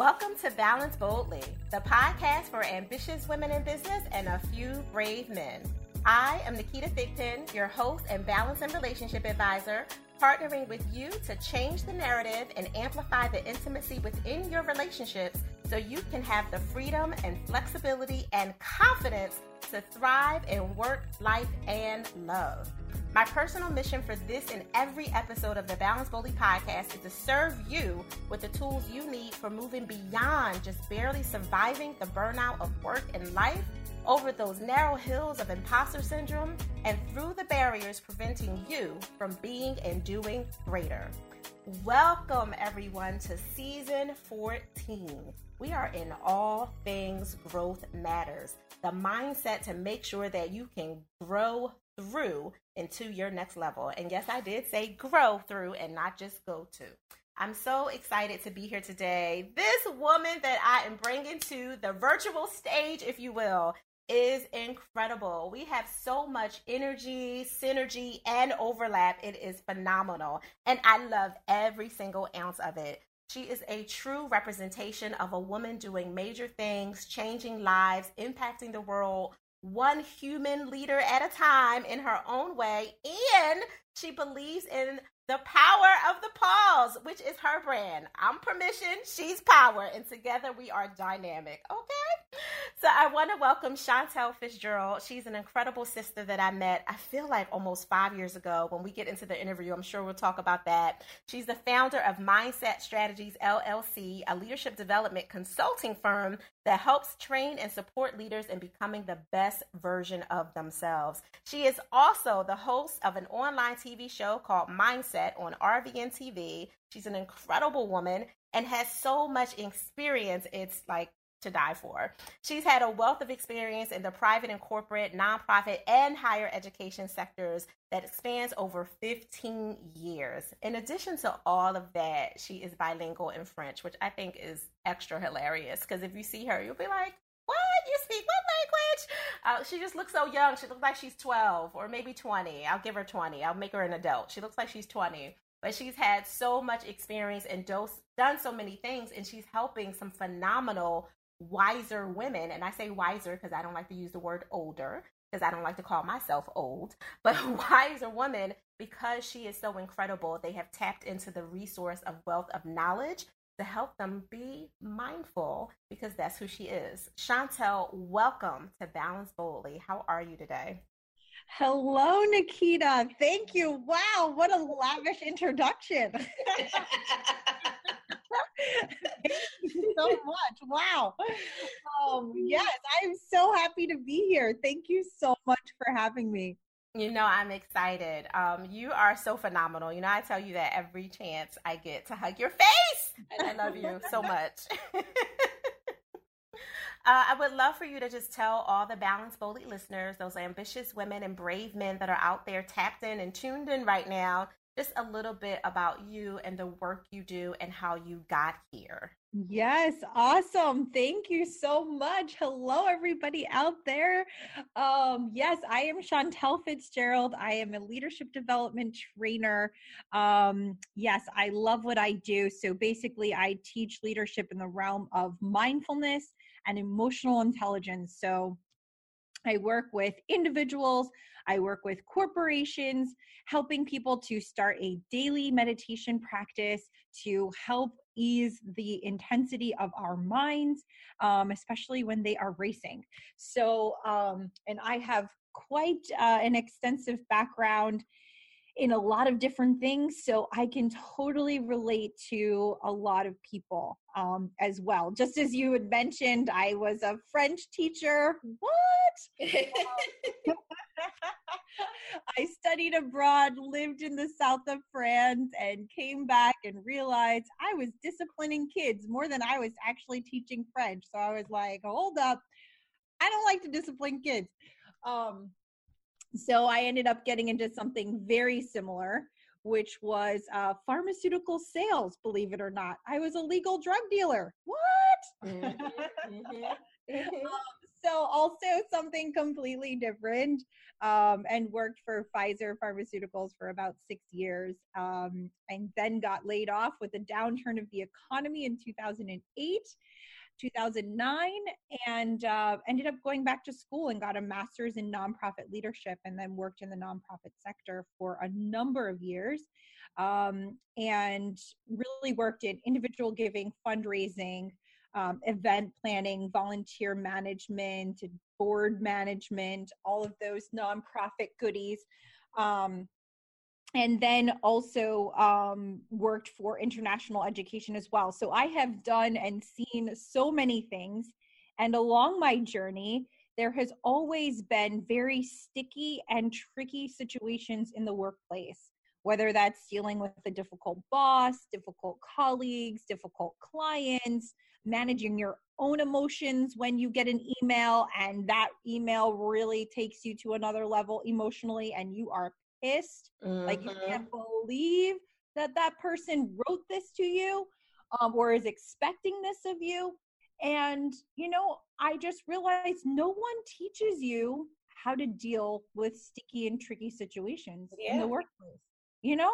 Welcome to Balance Boldly, the podcast for ambitious women in business and a few brave men. I am Naketa Thigpen, your host and balance and relationship advisor, partnering with you to change the narrative and amplify the intimacy within your relationships so you can have the freedom and flexibility and confidence to thrive in work, life, and love. My personal mission for this and every episode of the Balance Boldly podcast is to serve you with the tools you need for moving beyond just barely surviving the burnout of work and life over those narrow hills of imposter syndrome and through the barriers preventing you from being and doing greater. Welcome, everyone, to season 14. We are in all things growth matters, the mindset to make sure that you can grow through into your next level. And yes, I did say grow through and not just go to. I'm so excited to be here today. This woman that I am bringing to the virtual stage, if you will, is incredible. We have so much energy, synergy, and overlap. It is phenomenal. And I love every single ounce of it. She is a true representation of a woman doing major things, changing lives, impacting the world, one human leader at a time in her own way. And she believes in the power of the pause, which is her brand. I'm permission, she's power, and together we are dynamic. Okay? So I want to welcome Chantelle Fitzgerald. She's an incredible sister that I met, I feel like almost five years ago. When we get into the interview, I'm sure we'll talk about that. She's the founder of Mindset Strategies LLC, a leadership development consulting firm that helps train and support leaders in becoming the best version of themselves. She is also the host of an online TV show called Mindset on RVN TV. She's an incredible woman and has so much experience. It's like to die for. She's had a wealth of experience in the private and corporate, nonprofit, and higher education sectors that spans over 15 years. In addition to all of that, she is bilingual in French, which I think is extra hilarious because if you see her, you'll be like, what? You speak what language? Uh, she just looks so young. She looks like she's 12 or maybe 20. I'll give her 20. I'll make her an adult. She looks like she's 20 but she's had so much experience and dose, done so many things and she's helping some phenomenal wiser women, and I say wiser because I don't like to use the word older because I don't like to call myself old, but wiser woman because she is so incredible. They have tapped into the resource of wealth of knowledge to help them be mindful because that's who she is. Chantelle, welcome to Balance Boldly. How are you today? Hello, Naketa. Thank you. Wow, what a lavish introduction. So much. Wow. Um, yes, I'm so happy to be here. Thank you so much for having me. You know, I'm excited. Um, you are so phenomenal. You know, I tell you that every chance I get to hug your face. And I love you so much. uh, I would love for you to just tell all the Balance Boldly listeners, those ambitious women and brave men that are out there tapped in and tuned in right now, just a little bit about you and the work you do and how you got here. Yes, awesome. Thank you so much. Hello, everybody out there. Um, yes, I am Chantelle Fitzgerald. I am a leadership development trainer. Um, yes, I love what I do. So basically, I teach leadership in the realm of mindfulness and emotional intelligence. So I work with individuals, I work with corporations, helping people to start a daily meditation practice to help ease the intensity of our minds, um, especially when they are racing. So, um, and I have quite uh, an extensive background in a lot of different things. So I can totally relate to a lot of people um, as well. Just as you had mentioned, I was a French teacher. What? I studied abroad, lived in the south of France, and came back and realized I was disciplining kids more than I was actually teaching French. So I was like, hold up. I don't like to discipline kids. Um, so I ended up getting into something very similar, which was uh, pharmaceutical sales, believe it or not. I was a legal drug dealer. What? Mm-hmm. mm-hmm. um, so also something completely different um, and worked for pfizer pharmaceuticals for about six years um, and then got laid off with the downturn of the economy in 2008 2009 and uh, ended up going back to school and got a master's in nonprofit leadership and then worked in the nonprofit sector for a number of years um, and really worked in individual giving fundraising um, event planning volunteer management board management all of those nonprofit goodies. Um, and then also um, worked for international education as well. So I have done and seen so many things. And along my journey, there has always been very sticky and tricky situations in the workplace, whether that's dealing with a difficult boss, difficult colleagues, difficult clients, managing your own emotions when you get an email and that email really takes you to another level emotionally and you are pissed. Mm-hmm. Like you can't mm-hmm. believe that that person wrote this to you um, or is expecting this of you. And, you know, I just realized no one teaches you how to deal with sticky and tricky situations yeah. in the workplace, you know?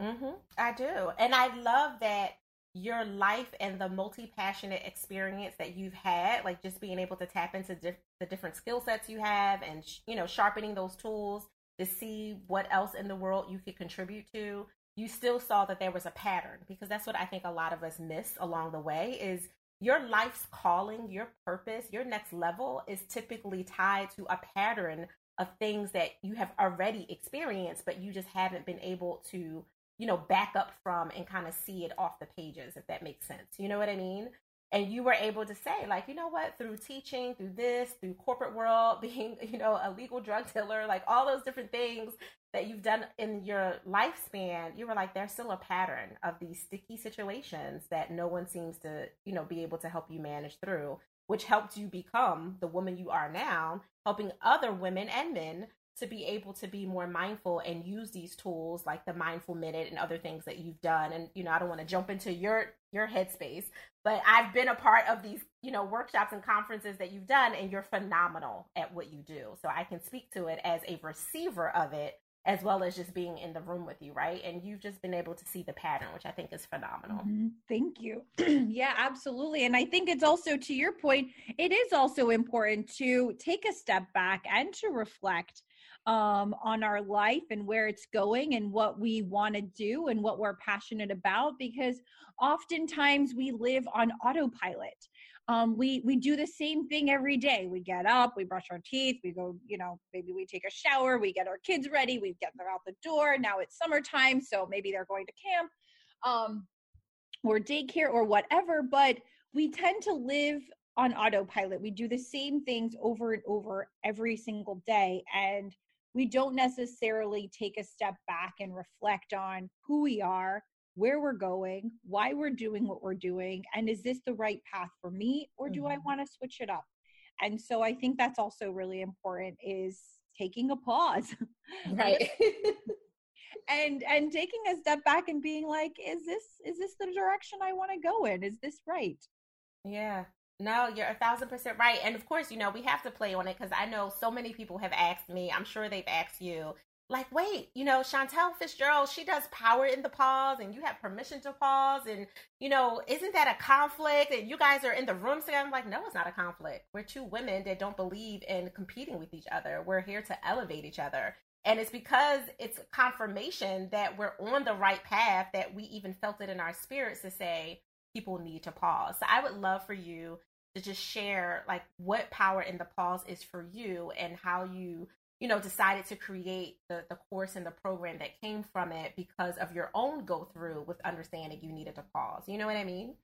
Mm-hmm. I do. And I love that your life and the multi passionate experience that you've had, like just being able to tap into diff- the different skill sets you have and, you know, sharpening those tools to see what else in the world you could contribute to, you still saw that there was a pattern because that's what I think a lot of us miss along the way is your life's calling, your purpose, your next level is typically tied to a pattern of things that you have already experienced, but you just haven't been able to, you know, back up from and kind of see it off the pages, if that makes sense. You know what I mean? And you were able to say like you know what? Through teaching through this through corporate world being you know a legal drug dealer like all those different things that you've done in your lifespan you were like there's still a pattern of these sticky situations that no one seems to you know be able to help you manage through which helped you become the woman you are now helping other women and men to be able to be more mindful and use these tools like the mindful minute and other things that you've done. And you know i don't want to jump into your your headspace but i've been a part of these you know workshops and conferences that you've done and you're phenomenal at what you do. So i can speak to it as a receiver of it as well as just being in the room with you right? And you've just been able to see the pattern which i think is phenomenal. Mm-hmm. thank you. Yeah absolutely. And i think it's also to your point it is also important to take a step back and to reflect um, on our life and where it's going and what we want to do and what we're passionate about because oftentimes we live on autopilot. Um, we we do the same thing every day. We get up we brush our teeth we go you know maybe we take a shower we get our kids ready we get them out the door. Now it's summertime so maybe they're going to camp um, or daycare or whatever but we tend to live on autopilot. We do the same things over and over every single day and we don't necessarily take a step back and reflect on who we are, where we're going, why we're doing what we're doing, and is this the right path for me or do mm-hmm. I want to switch it up? And so I think that's also really important is taking a pause. Right. and and taking a step back and being like is this is this the direction I want to go in? Is this right? Yeah. No, you're a thousand percent right. And of course, you know, we have to play on it because I know so many people have asked me, I'm sure they've asked you, like, wait, you know, Chantelle Fitzgerald, she does power in the pause and you have permission to pause. And, you know, isn't that a conflict? And you guys are in the room together. I'm like, no, it's not a conflict. We're two women that don't believe in competing with each other. We're here to elevate each other. And it's because it's confirmation that we're on the right path that we even felt it in our spirits to say, people need to pause. So I would love for you to just share like what power in the pause is for you and how you you know decided to create the the course and the program that came from it because of your own go through with understanding you needed to pause you know what i mean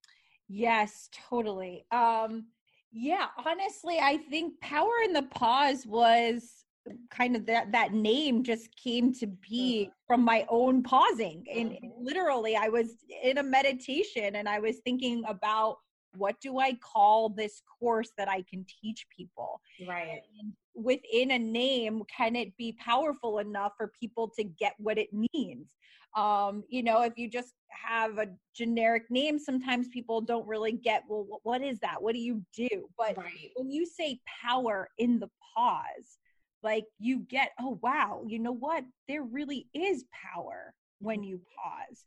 yes totally um yeah honestly i think power in the pause was kind of that that name just came to be mm-hmm. from my own pausing and mm-hmm. literally i was in a meditation and i was thinking about what do I call this course that I can teach people? Right. And within a name, can it be powerful enough for people to get what it means? Um, you know, if you just have a generic name, sometimes people don't really get, well, what is that? What do you do? But right. when you say power in the pause, like you get, oh, wow, you know what? There really is power when you pause.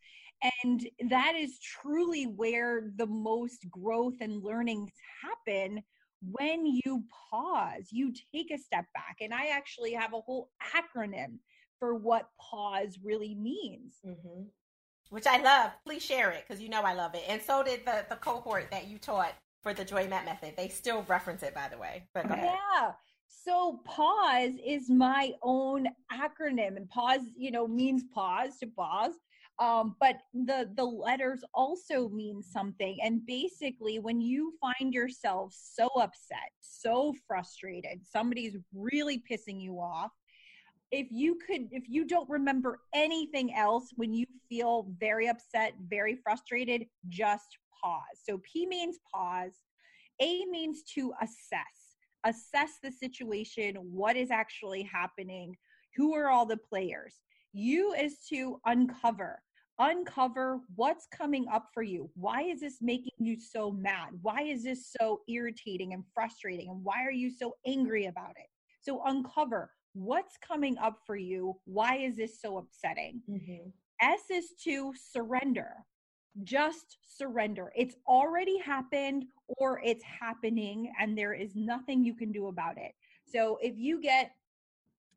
And that is truly where the most growth and learnings happen when you pause, you take a step back. And I actually have a whole acronym for what pause really means. Mm-hmm. Which I love. Please share it because you know I love it. And so did the, the cohort that you taught for the Joy Met method. They still reference it, by the way. But Yeah. So pause is my own acronym, and pause, you know, means pause to pause. Um, but the the letters also mean something. And basically, when you find yourself so upset, so frustrated, somebody's really pissing you off. If you could, if you don't remember anything else when you feel very upset, very frustrated, just pause. So P means pause. A means to assess assess the situation, what is actually happening, who are all the players. U is to uncover. Uncover what's coming up for you. Why is this making you so mad? Why is this so irritating and frustrating? And why are you so angry about it? So, uncover what's coming up for you. Why is this so upsetting? Mm-hmm. S is to surrender just surrender. It's already happened or it's happening and there is nothing you can do about it. So if you get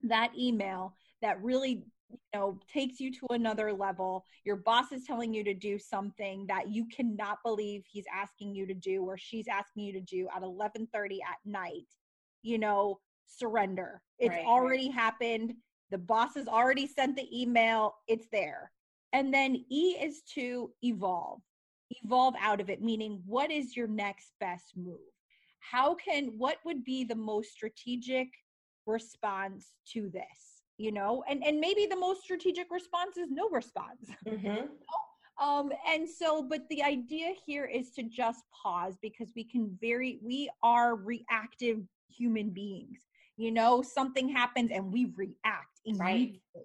that email that really you know takes you to another level your boss is telling you to do something that you cannot believe he's asking you to do or she's asking you to do at 11:30 at night you know surrender it's right, already right. happened the boss has already sent the email it's there and then E is to evolve, evolve out of it, meaning what is your next best move? How can, what would be the most strategic response to this? You know, and, and maybe the most strategic response is no response. Mm-hmm. um and so but the idea here is to just pause because we can very we are reactive human beings you know something happens and we react immediately right.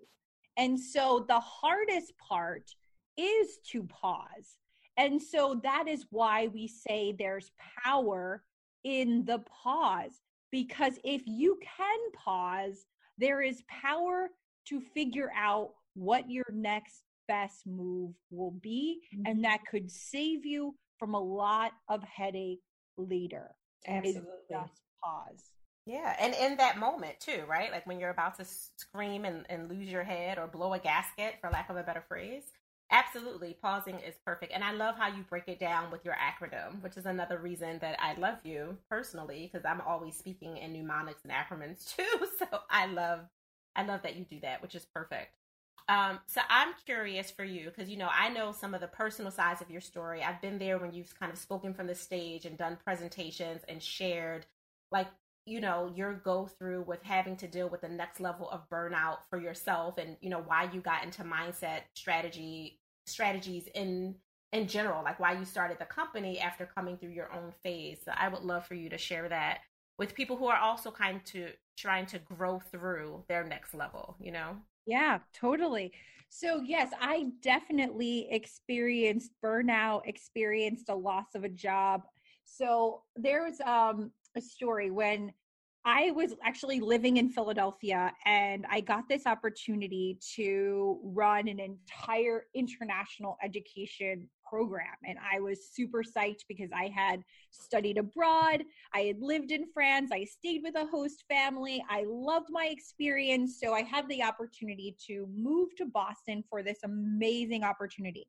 And so the hardest part is to pause. And so that is why we say there's power in the pause. Because if you can pause, there is power to figure out what your next best move will be. And mm-hmm. that could save you from a lot of headache later. Absolutely. Just pause. Yeah, and in that moment too, right? Like when you're about to scream and, and lose your head or blow a gasket, for lack of a better phrase. Absolutely, pausing is perfect. And I love how you break it down with your acronym, which is another reason that I love you personally, because I'm always speaking in mnemonics and acronyms too. So I love I love that you do that, which is perfect. Um, so I'm curious for you because you know I know some of the personal sides of your story. I've been there when you've kind of spoken from the stage and done presentations and shared like you know your go through with having to deal with the next level of burnout for yourself and you know why you got into mindset strategy strategies in in general like why you started the company after coming through your own phase. So i would love for you to share that with people who are also kind to trying to grow through their next level you know? Yeah totally. So yes i definitely experienced burnout experienced a loss of a job. So there's um a story when I was actually living in Philadelphia and I got this opportunity to run an entire international education program. And I was super psyched because I had studied abroad, I had lived in France, I stayed with a host family, I loved my experience. So I had the opportunity to move to Boston for this amazing opportunity.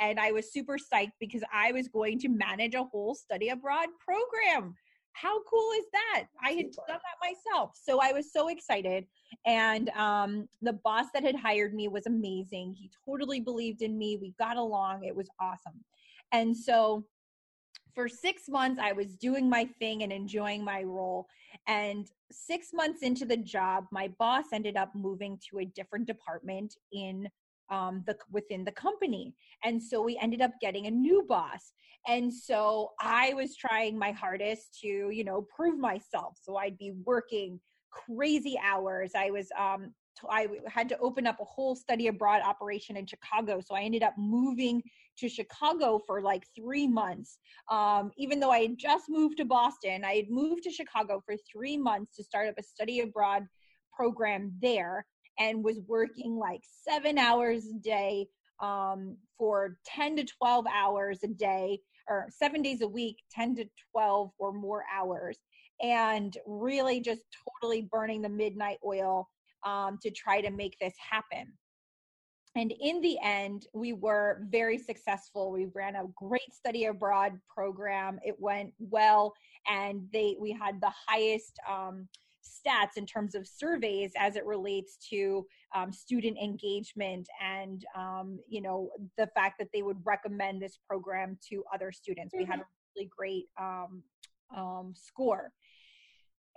And I was super psyched because I was going to manage a whole study abroad program how cool is that? I had done that myself. So I was so excited. And um, the boss that had hired me was amazing. He totally believed in me. We got along. It was awesome. And so for six months, I was doing my thing and enjoying my role. And six months into the job, my boss ended up moving to a different department in um, the within the company. And so we ended up getting a new boss. And so i was trying my hardest to you know prove myself. So i'd be working crazy hours. I was um I had to open up a whole study abroad operation in Chicago. So I ended up moving to Chicago for like three months. Um, even though I had just moved to Boston, I had moved to Chicago for three months to start up a study abroad program there and was working like seven hours a day um, for 10 to 12 hours a day or seven days a week, 10 to 12 or more hours, and really just totally burning the midnight oil um, to try to make this happen. And in the end, we were very successful. We ran a great study abroad program. It went well, and they we had the highest um, stats in terms of surveys as it relates to um, student engagement and um, you know the fact that they would recommend this program to other students we had a mm-hmm. really great um, um, score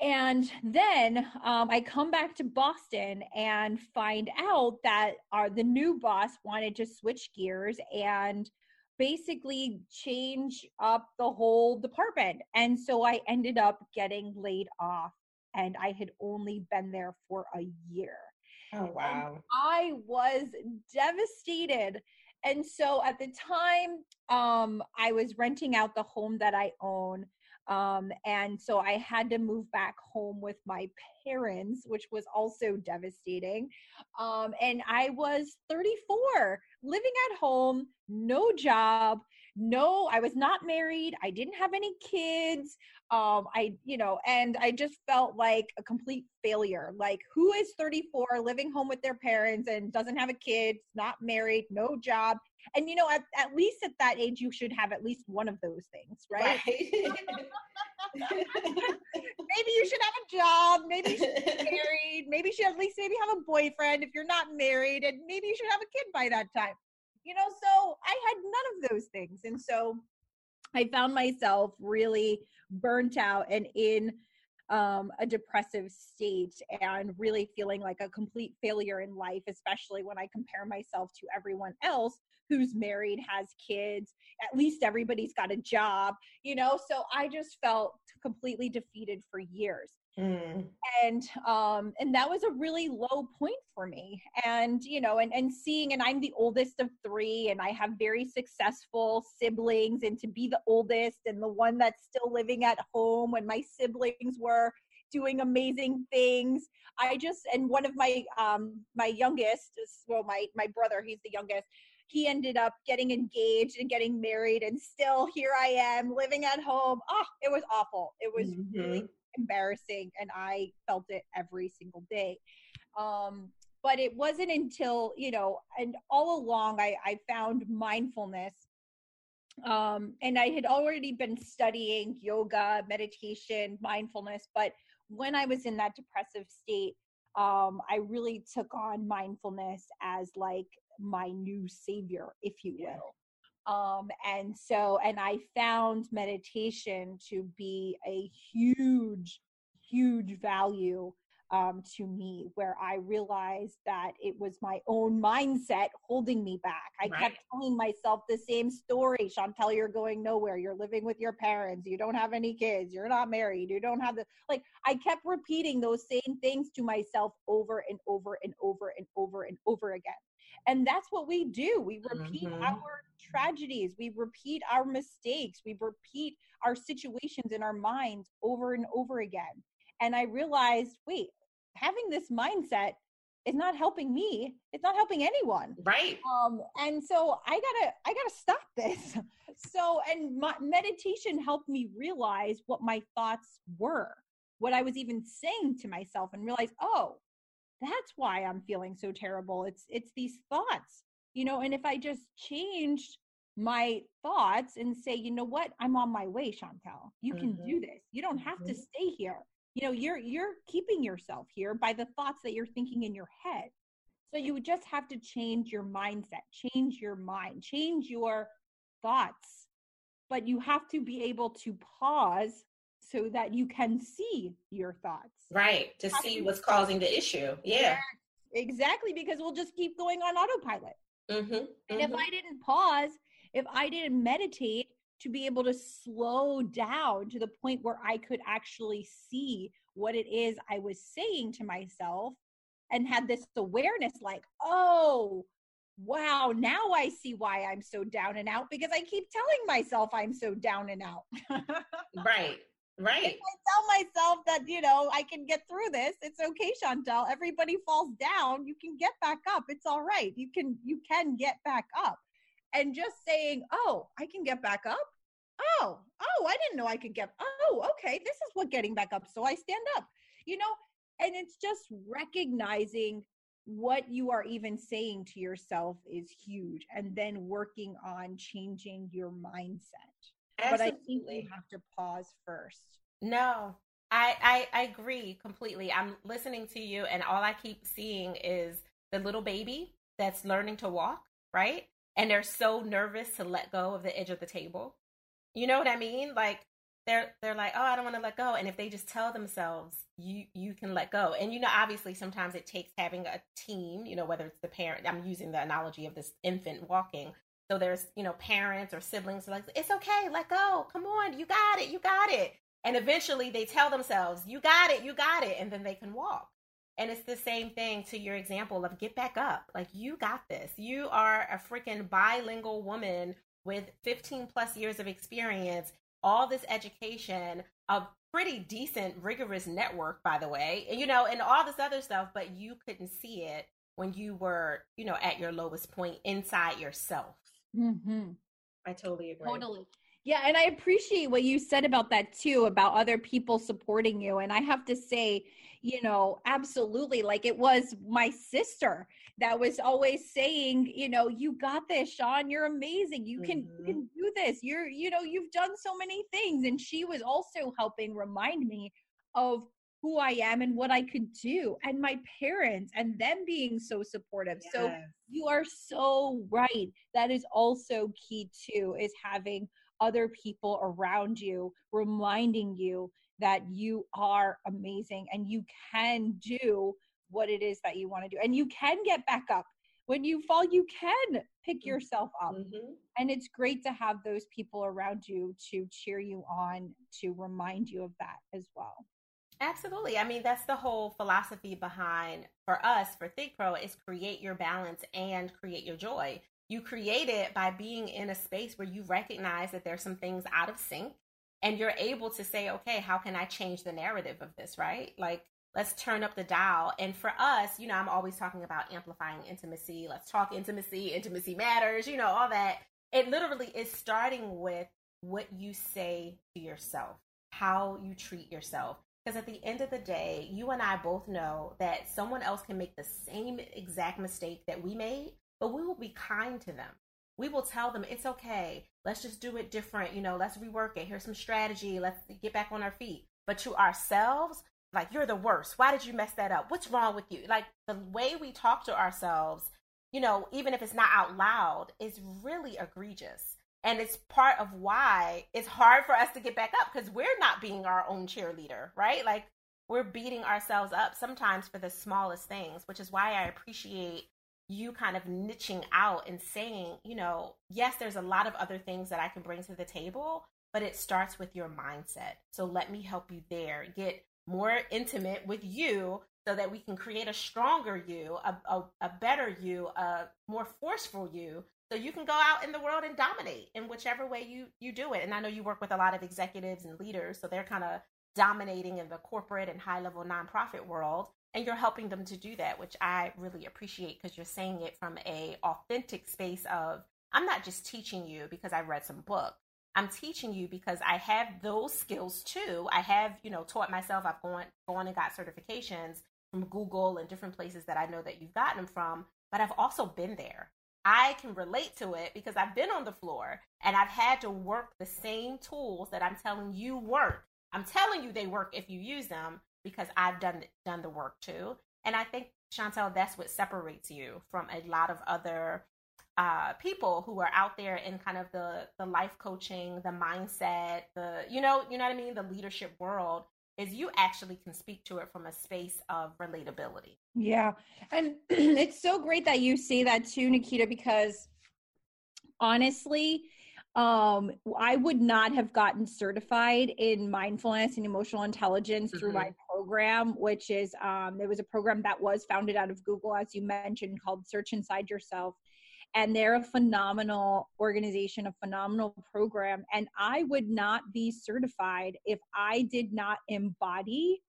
and then um, I come back to Boston and find out that our the new boss wanted to switch gears and basically change up the whole department. And so I ended up getting laid off and I had only been there for a year. Oh, wow. And I was devastated. And so at the time, um, I was renting out the home that I own. Um, and so I had to move back home with my parents, which was also devastating. Um, and I was 34, living at home, no job, no i was not married i didn't have any kids um i you know and i just felt like a complete failure like who is 34 living home with their parents and doesn't have a kid not married no job and you know at, at least at that age you should have at least one of those things right, right. maybe you should have a job maybe you should be married maybe you should at least maybe have a boyfriend if you're not married and maybe you should have a kid by that time you know so i had none of those things and so i found myself really burnt out and in um, a depressive state and really feeling like a complete failure in life, especially when I compare myself to everyone else who's married, has kids, at least everybody's got a job, you know? So I just felt completely defeated for years. Mm. And um and that was a really low point for me. And you know, and and seeing and I'm the oldest of 3 and I have very successful siblings and to be the oldest and the one that's still living at home when my siblings were doing amazing things. I just and one of my um my youngest well my my brother, he's the youngest he ended up getting engaged and getting married and still here i am living at home oh it was awful it was mm-hmm. really embarrassing and I felt it every single day. Um, but it wasn't until, you know, and all along I, I found mindfulness. Um, and I had already been studying yoga, meditation, mindfulness, but when I was in that depressive state, um, I really took on mindfulness as like my new savior, if you will. Um, and so, and I found meditation to be a huge, huge value um, to me, where I realized that it was my own mindset holding me back. I right. kept telling myself the same story Chantelle, you're going nowhere. You're living with your parents. You don't have any kids. You're not married. You don't have the, like, I kept repeating those same things to myself over and over and over and over and over again. And that's what we do. We repeat mm-hmm. our tragedies, we repeat our mistakes, we repeat our situations in our minds over and over again. And I realized, wait, having this mindset is not helping me it's not helping anyone right um and so i gotta i gotta stop this so and my meditation helped me realize what my thoughts were what i was even saying to myself and realize oh that's why i'm feeling so terrible. It's it's these thoughts you know and if i just changed my thoughts and say you know what? I'm on my way chantelle you can mm-hmm. do this. You don't have mm-hmm. to stay here. You know you're you're keeping yourself here by the thoughts that you're thinking in your head. So you just have to change your mindset change your mind change your thoughts. But you have to be able to pause so that you can see your thoughts right to see what's causing the issue yeah exactly because we'll just keep going on autopilot. Mm-hmm, and mm-hmm. if I didn't pause, if I didn't meditate to be able to slow down to the point where I could actually see what it is I was saying to myself and had this awareness like, oh, wow, now I see why I'm so down and out because I keep telling myself I'm so down and out. right. Right. If I tell myself that, you know, I can get through this, it's okay, Chantelle. Everybody falls down. You can get back up. It's all right. You can you can get back up. And just saying, oh, I can get back up. Oh, oh, I didn't know I could get oh, okay. This is what getting back up. So I stand up. You know, and it's just recognizing what you are even saying to yourself is huge and then working on changing your mindset Absolutely. but i think you have to pause first no I, I i agree completely i'm listening to you and all i keep seeing is the little baby that's learning to walk right and they're so nervous to let go of the edge of the table you know what i mean like they're they're like, oh, I don't want to let go. And if they just tell themselves, you you can let go. And you know, obviously, sometimes it takes having a team. You know, whether it's the parent. I'm using the analogy of this infant walking. So there's you know parents or siblings like, it's okay, let go. Come on, you got it, you got it. And eventually they tell themselves, you got it, you got it, and then they can walk. And it's the same thing to your example of get back up. Like, you got this. You are a freaking bilingual woman with 15 plus years of experience all this education, a pretty decent, rigorous network, by the way, and you know, and all this other stuff, but you couldn't see it when you were, you know, at your lowest point inside yourself. Mm-hmm. I totally agree. Totally. Yeah, and I appreciate what you said about that too, about other people supporting you. And I have to say, you know, absolutely, like it was my sister that was always saying, you know, you got this, Sean, you're amazing. You can mm-hmm. you can do this. You're, you know, you've done so many things. And she was also helping remind me of who I am and what I could do, and my parents and them being so supportive. Yes. So you are so right. That is also key too, is having other people around you reminding you that you are amazing and you can do what it is that you want to do and you can get back up when you fall you can pick mm-hmm. yourself up mm-hmm. and it's great to have those people around you to cheer you on to remind you of that as well absolutely i mean that's the whole philosophy behind for us for think pro is create your balance and create your joy you create it by being in a space where you recognize that there's some things out of sync and you're able to say okay how can i change the narrative of this right like let's turn up the dial. And for us, you know, I'm always talking about amplifying intimacy. Let's talk intimacy, intimacy matters, you know, all that. It literally is starting with what you say to yourself, how you treat yourself. Because at the end of the day, you and I both know that someone else can make the same exact mistake that we made, but we will be kind to them. We will tell them it's okay. Let's just do it different. You know, let's rework it. Here's some strategy. Let's get back on our feet. But to ourselves, like you're the worst why did you mess that up what's wrong with you like the way we talk to ourselves you know even if it's not out loud is really egregious and it's part of why it's hard for us to get back up because we're not being our own cheerleader right? Like we're beating ourselves up sometimes for the smallest things which is why i appreciate you kind of niching out and saying you know yes there's a lot of other things that i can bring to the table but it starts with your mindset. So let me help you there. Get more intimate with you so that we can create a stronger you, a, a, a, better you, a more forceful you, so you can go out in the world and dominate in whichever way you you do it. And I know you work with a lot of executives and leaders, so they're kind of dominating in the corporate and high level nonprofit world, and you're helping them to do that, which I really appreciate because you're saying it from a authentic space of I'm not just teaching you because I read some book. I'm teaching you because I have those skills too. I have, you know, taught myself. I've gone gone and got certifications from Google and different places that I know that you've gotten them from, but I've also been there. I can relate to it because I've been on the floor and I've had to work the same tools that I'm telling you work. I'm telling you they work if you use them because I've done done the work too. And I think Chantelle, that's what separates you from a lot of other uh, people who are out there in kind of the the life coaching, the mindset, the you know you know what I mean, the leadership world is you actually can speak to it from a space of relatability. Yeah. And it's so great that you say that too, Naketa, because honestly, um, I would not have gotten certified in mindfulness and emotional intelligence mm-hmm. through my mm-hmm. program, which is um, there was a program that was founded out of Google, as you mentioned, called Search Inside Yourself. And they're a phenomenal organization, a phenomenal program. And I would not be certified if I did not embody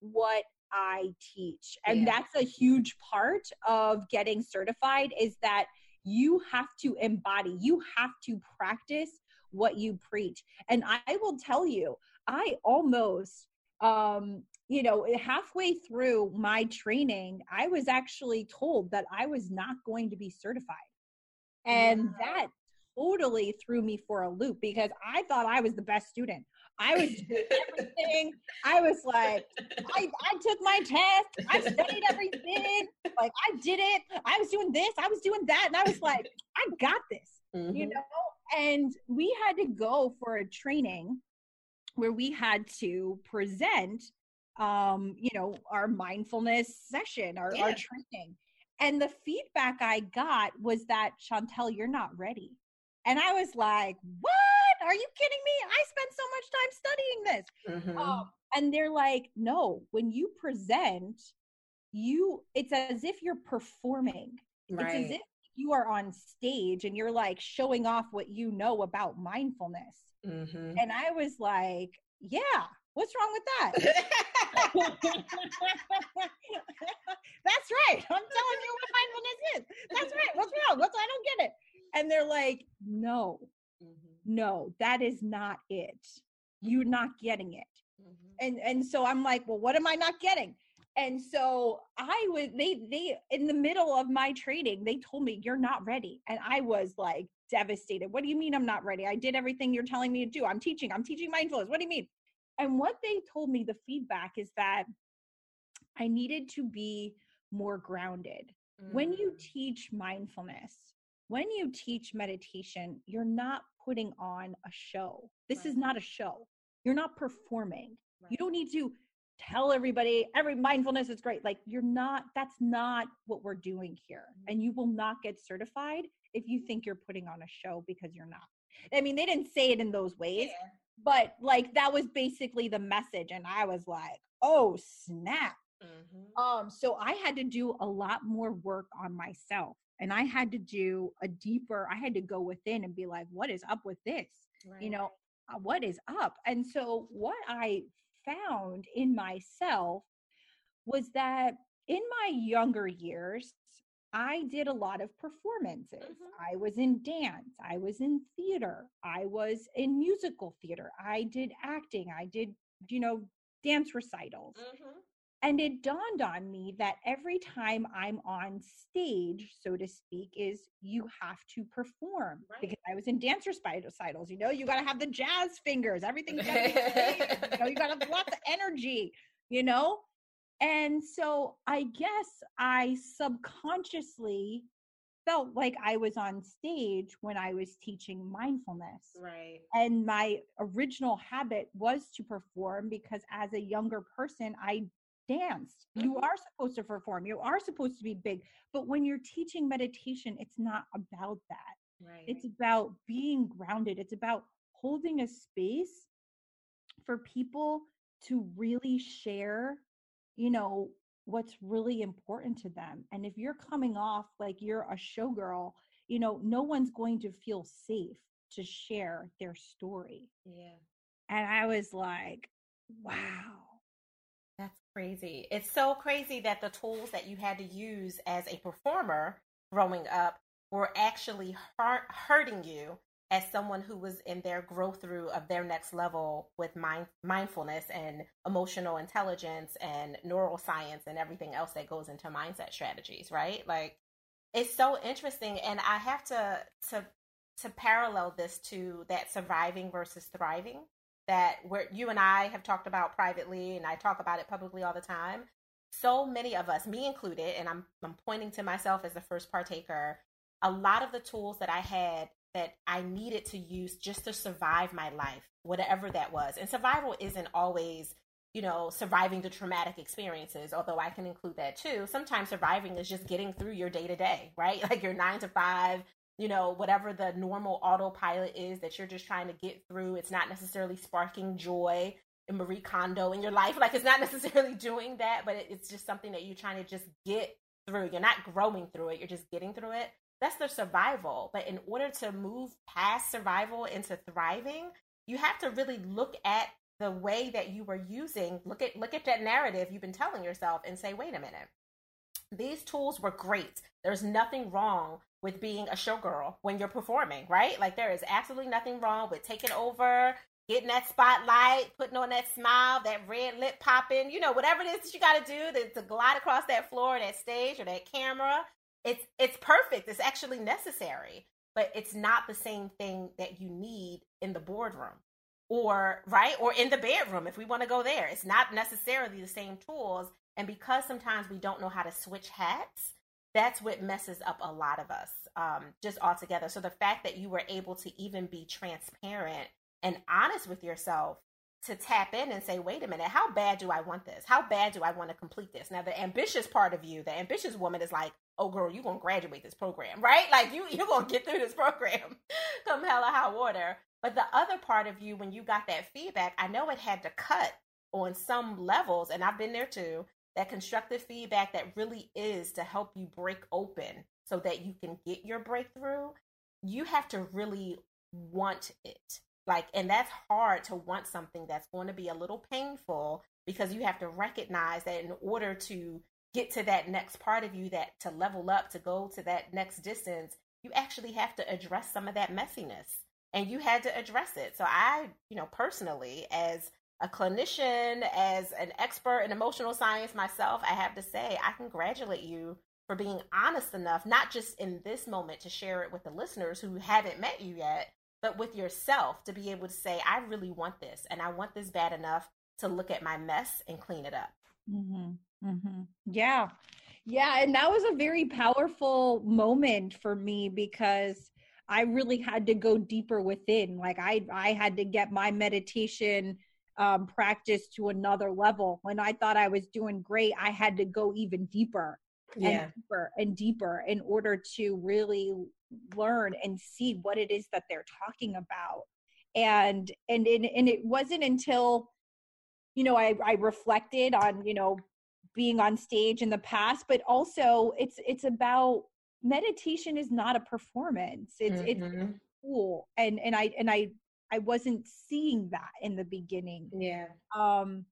what I teach. And yeah. that's a huge part of getting certified is that you have to embody, you have to practice what you preach. And I will tell you, I almost um you know halfway through my training i was actually told that i was not going to be certified and that totally threw me for a loop because i thought i was the best student I was doing everything. I was like, I, I took my test. I studied everything. Like I did it. I was doing this. I was doing that. And I was like, I got this, mm-hmm. you know? And we had to go for a training where we had to present um, you know, our mindfulness session, our, yeah. our training. And the feedback I got was that Chantelle, you're not ready. And I was like, what? Are you kidding me? I spent so much time studying this. Mm-hmm. Um, and they're like, no, when you present, you it's as if you're performing. Right. It's as if you are on stage and you're like showing off what you know about mindfulness. Mm-hmm. And I was like, yeah, what's wrong with that? That's right. I'm telling you what mindfulness is. That's right. What's wrong? What's I don't get it. And they're like, no, mm-hmm. no, that is not it. You're not getting it. Mm-hmm. And and so I'm like, well, what am I not getting? And so I was they they in the middle of my training, they told me you're not ready. And I was like devastated. What do you mean I'm not ready? I did everything you're telling me to do. I'm teaching. I'm teaching mindfulness. What do you mean? And what they told me the feedback is that I needed to be more grounded. Mm. When you mm. teach mindfulness, when you teach meditation, you're not putting on a show. This right. is not a show. You're not performing. Right. You don't need to tell everybody every mindfulness is great. Like you're not that's not what we're doing here. Mm-hmm. And you will not get certified if you think you're putting on a show because you're not. I mean, they didn't say it in those ways, yeah. But like that was basically the message and I was like, "Oh, snap." Mm-hmm. Um so I had to do a lot more work on myself and i had to do a deeper i had to go within and be like what is up with this right. you know uh, what is up and so what i found in myself was that in my younger years I did a lot of performances. Mm-hmm. I was in dance, I was in theater, I was in musical theater, I did acting, I did, you know, dance recitals. Mm-hmm. And it dawned on me that every time I'm on stage, so to speak, is you have to perform right. because I was in dance recitals. You know, you got to have the jazz fingers, everything's got to be, you know, you got to have lots of energy, you know? And so I guess I subconsciously felt like I was on stage when I was teaching mindfulness. Right. And my original habit was to perform because as a younger person, I danced. You mm-hmm. are supposed to perform. You are supposed to be big. But when you're teaching meditation, it's not about that. Right. It's about being grounded. It's about holding a space for people to really share, you know, what's really important to them. And if you're coming off like you're a showgirl, you know, no one's going to feel safe to share their story. Yeah. And I was like, mm. wow that's crazy. It's so crazy that the tools that you had to use as a performer growing up were actually hurt, hurting you as someone who was in their growth through of their next level with mind, mindfulness and emotional intelligence and neuroscience and everything else that goes into mindset strategies, right? Like it's so interesting and I have to to to parallel this to that surviving versus thriving that where you and I have talked about privately and I talk about it publicly all the time. So many of us, me included, and I'm I'm pointing to myself as the first partaker, a lot of the tools that I had that I needed to use just to survive my life, whatever that was. And survival isn't always you know, surviving the traumatic experiences, although I can include that too. Sometimes surviving is just getting through your day to day, right? Like your nine to five, you know, whatever the normal autopilot is that you're just trying to get through. It's not necessarily sparking joy in Marie Kondo in your life. Like it's not necessarily doing that, but it's just something that you're trying to just get through. You're not growing through it, you're just getting through it. That's the survival. But in order to move past survival into thriving, you have to really look at the way that you were using look at look at that narrative you've been telling yourself and say wait a minute. These tools were great. There's nothing wrong with being a showgirl when you're performing right? Like there is absolutely nothing wrong with taking over getting that spotlight putting on that smile that red lip popping you know whatever it is that you got to do to, to glide across that floor that stage or that camera it's it's perfect. It's actually necessary but it's not the same thing that you need in the boardroom or right or in the bedroom if we want to go there. It's not necessarily the same tools and because sometimes we don't know how to switch hats that's what messes up a lot of us um, just altogether. So the fact that you were able to even be transparent and honest with yourself to tap in and say wait a minute how bad do i want this? How bad do i want to complete this? Now the ambitious part of you the ambitious woman is like oh girl you're gonna graduate this program right like you you're gonna get through this program come hell or high water but the other part of you, when you got that feedback, I know it had to cut on some levels, and I've been there too. That constructive feedback that really is to help you break open so that you can get your breakthrough. You have to really want it. Like, and that's hard to want something that's going to be a little painful because you have to recognize that in order to get to that next part of you, that to level up, to go to that next distance, you actually have to address some of that messiness and you had to address it. So I, you know, personally, as a clinician, as an expert in emotional science myself, I have to say I congratulate you for being honest enough, not just in this moment to share it with the listeners who haven't met you yet, but with yourself to be able to say, I really want this and I want this bad enough to look at my mess and clean it up. Mm-hmm. Mm-hmm. Yeah. Yeah. And that was a very powerful moment for me because I really had to go deeper within. Like I I had to get my meditation um, practice to another level. When I thought I was doing great, I had to go even deeper yeah. and deeper and deeper in order to really learn and see what it is that they're talking about. And and and, and it wasn't until you know I, I reflected on you know being on stage in the past, but also it's it's about meditation is not a performance. It's mm-hmm. it's cool. And and i and i i wasn't seeing that in the beginning. Yeah. Um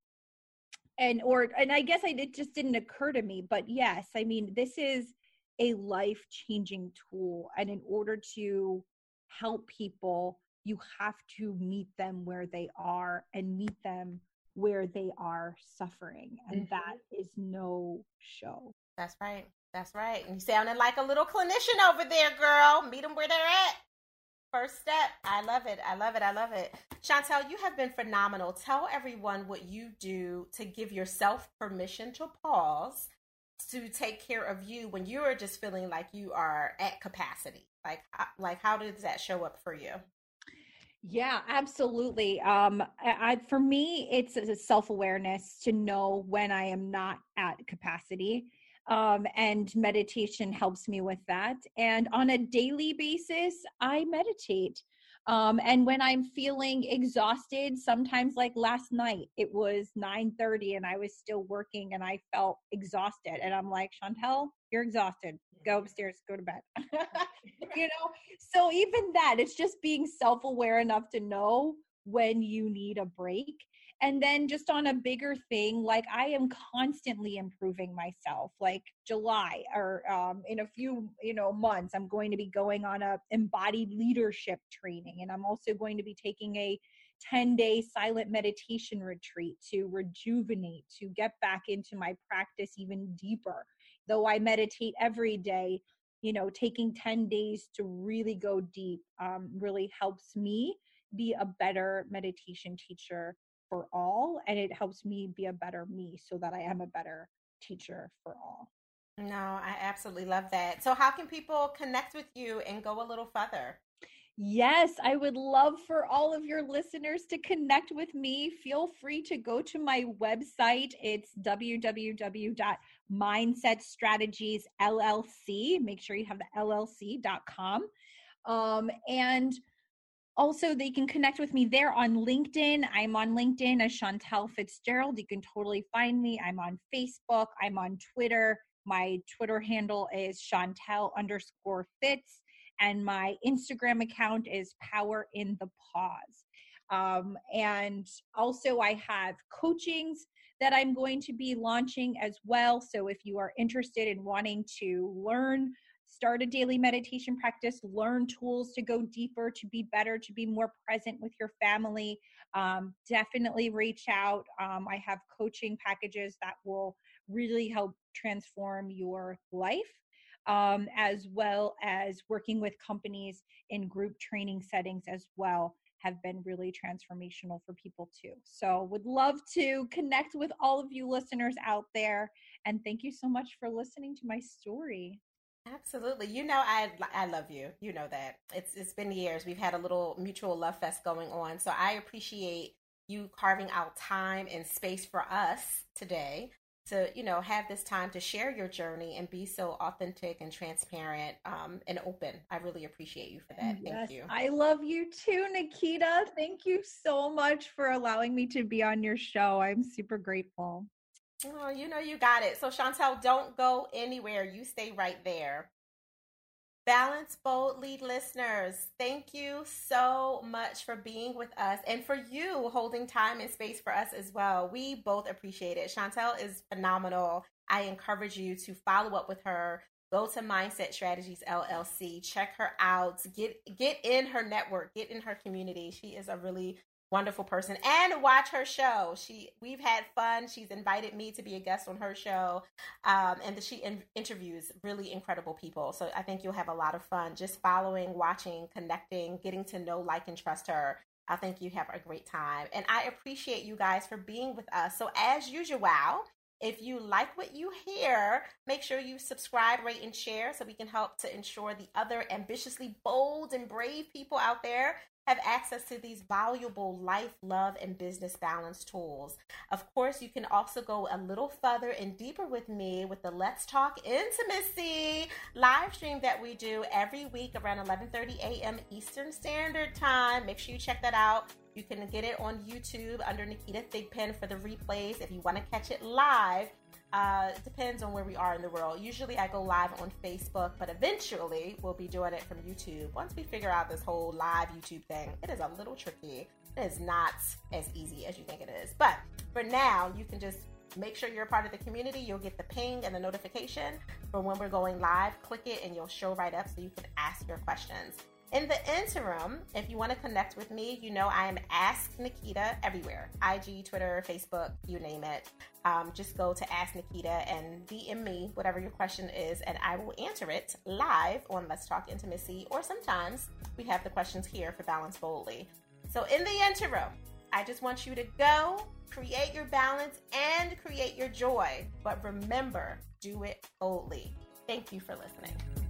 and or and i guess I, it just didn't occur to me but yes i mean this is a life changing tool. And in order to help people you have to meet them where they are and meet them where they are suffering and mm-hmm. that is no show that's right that's right. You sounding like a little clinician over there, girl. Meet them where they're at. First step. I love it. I love it. I love it. Chantelle, you have been phenomenal. Tell everyone what you do to give yourself permission to pause to take care of you when you are just feeling like you are at capacity. Like, like how does that show up for you? Yeah, absolutely. Um, I, for me, it's a self awareness to know when I am not at capacity um, and meditation helps me with that. And on a daily basis, I meditate. Um, and when I'm feeling exhausted, sometimes like last night, it was 9:30 and I was still working and I felt exhausted. And I'm like, Chantelle, you're exhausted. Go upstairs, go to bed. you know, so even that, it's just being self-aware enough to know when you need a break. And then just on a bigger thing like i am constantly improving myself like july or um, in a few you know months i'm going to be going on a embodied leadership training and i'm also going to be taking a 10 day silent meditation retreat to rejuvenate to get back into my practice even deeper though i meditate every day you know taking 10 days to really go deep um, really helps me be a better meditation teacher for all and it helps me be a better me so that I am a better teacher for all. No, I absolutely love that. So how can people connect with you and go a little further? Yes, I would love for all of your listeners to connect with me. Feel free to go to my website. It's www.mindsetstrategiesllc. Make sure you have the llc.com. Um, and also, they can connect with me there on LinkedIn. I'm on LinkedIn as Chantelle Fitzgerald. You can totally find me. I'm on Facebook. I'm on Twitter. My Twitter handle is Chantel underscore Fitz and my Instagram account is Power in the Pause. Um, and also, I have coachings that I'm going to be launching as well. So, if you are interested in wanting to learn, start a daily meditation practice, learn tools to go deeper, to be better, to be more present with your family, um, definitely reach out. Um, I have coaching packages that will really help transform your life um, as well as working with companies in group training settings as well have been really transformational for people too. So, would love to connect with all of you listeners out there. And thank you so much for listening to my story. Absolutely. You know, I I love you. You know that. It's it's been years. We've had a little mutual love fest going on. So I appreciate you carving out time and space for us today to you know have this time to share your journey and be so authentic and transparent um, and open. I really appreciate you for that. Yes, thank you. I love you too naketa. Thank you so much for allowing me to be on your show. I'm super grateful. Oh you know you got it. So chantelle don't go anywhere. You stay right there Balance Boldly listeners, thank you so much for being with us and for you holding time and space for us as well. We both appreciate it. Chantelle is phenomenal. I encourage you to follow up with her. Go to Mindset Strategies LLC, check her out, get get in her network, get in her community. She is a really wonderful person. And watch her show. She we've had fun. She's invited me to be a guest on her show. Um, and she in- interviews really incredible people. So i think you'll have a lot of fun just following watching connecting getting to know like and trust her. I think you have a great time. And i appreciate you guys for being with us. So as usual if you like what you hear, make sure you subscribe, rate, and share so we can help to ensure the other ambitiously bold and brave people out there have access to these valuable life, love, and business balance tools. Of course, you can also go a little further and deeper with me with the Let's Talk Intimacy live stream that we do every week around 11:30 a.m. Eastern Standard Time. Make sure you check that out. You can get it on YouTube under Naketa Thigpen for the replays if you want to catch it live. Uh, it depends on where we are in the world. Usually I go live on Facebook, but eventually we'll be doing it from YouTube. Once we figure out this whole live YouTube thing, it is a little tricky. It is not as easy as you think it is. But for now, you can just make sure you're a part of the community. You'll get the ping and the notification for when we're going live. Click it and you'll show right up so you can ask your questions. In the interim, if you want to connect with me, you know I am Ask Naketa everywhere IG, Twitter, Facebook, you name it. Um, just go to Ask Naketa and DM me whatever your question is, and I will answer it live on Let's Talk Intimacy, or sometimes we have the questions here for Balance Boldly. So, in the interim, I just want you to go create your balance and create your joy, but remember, do it boldly. Thank you for listening.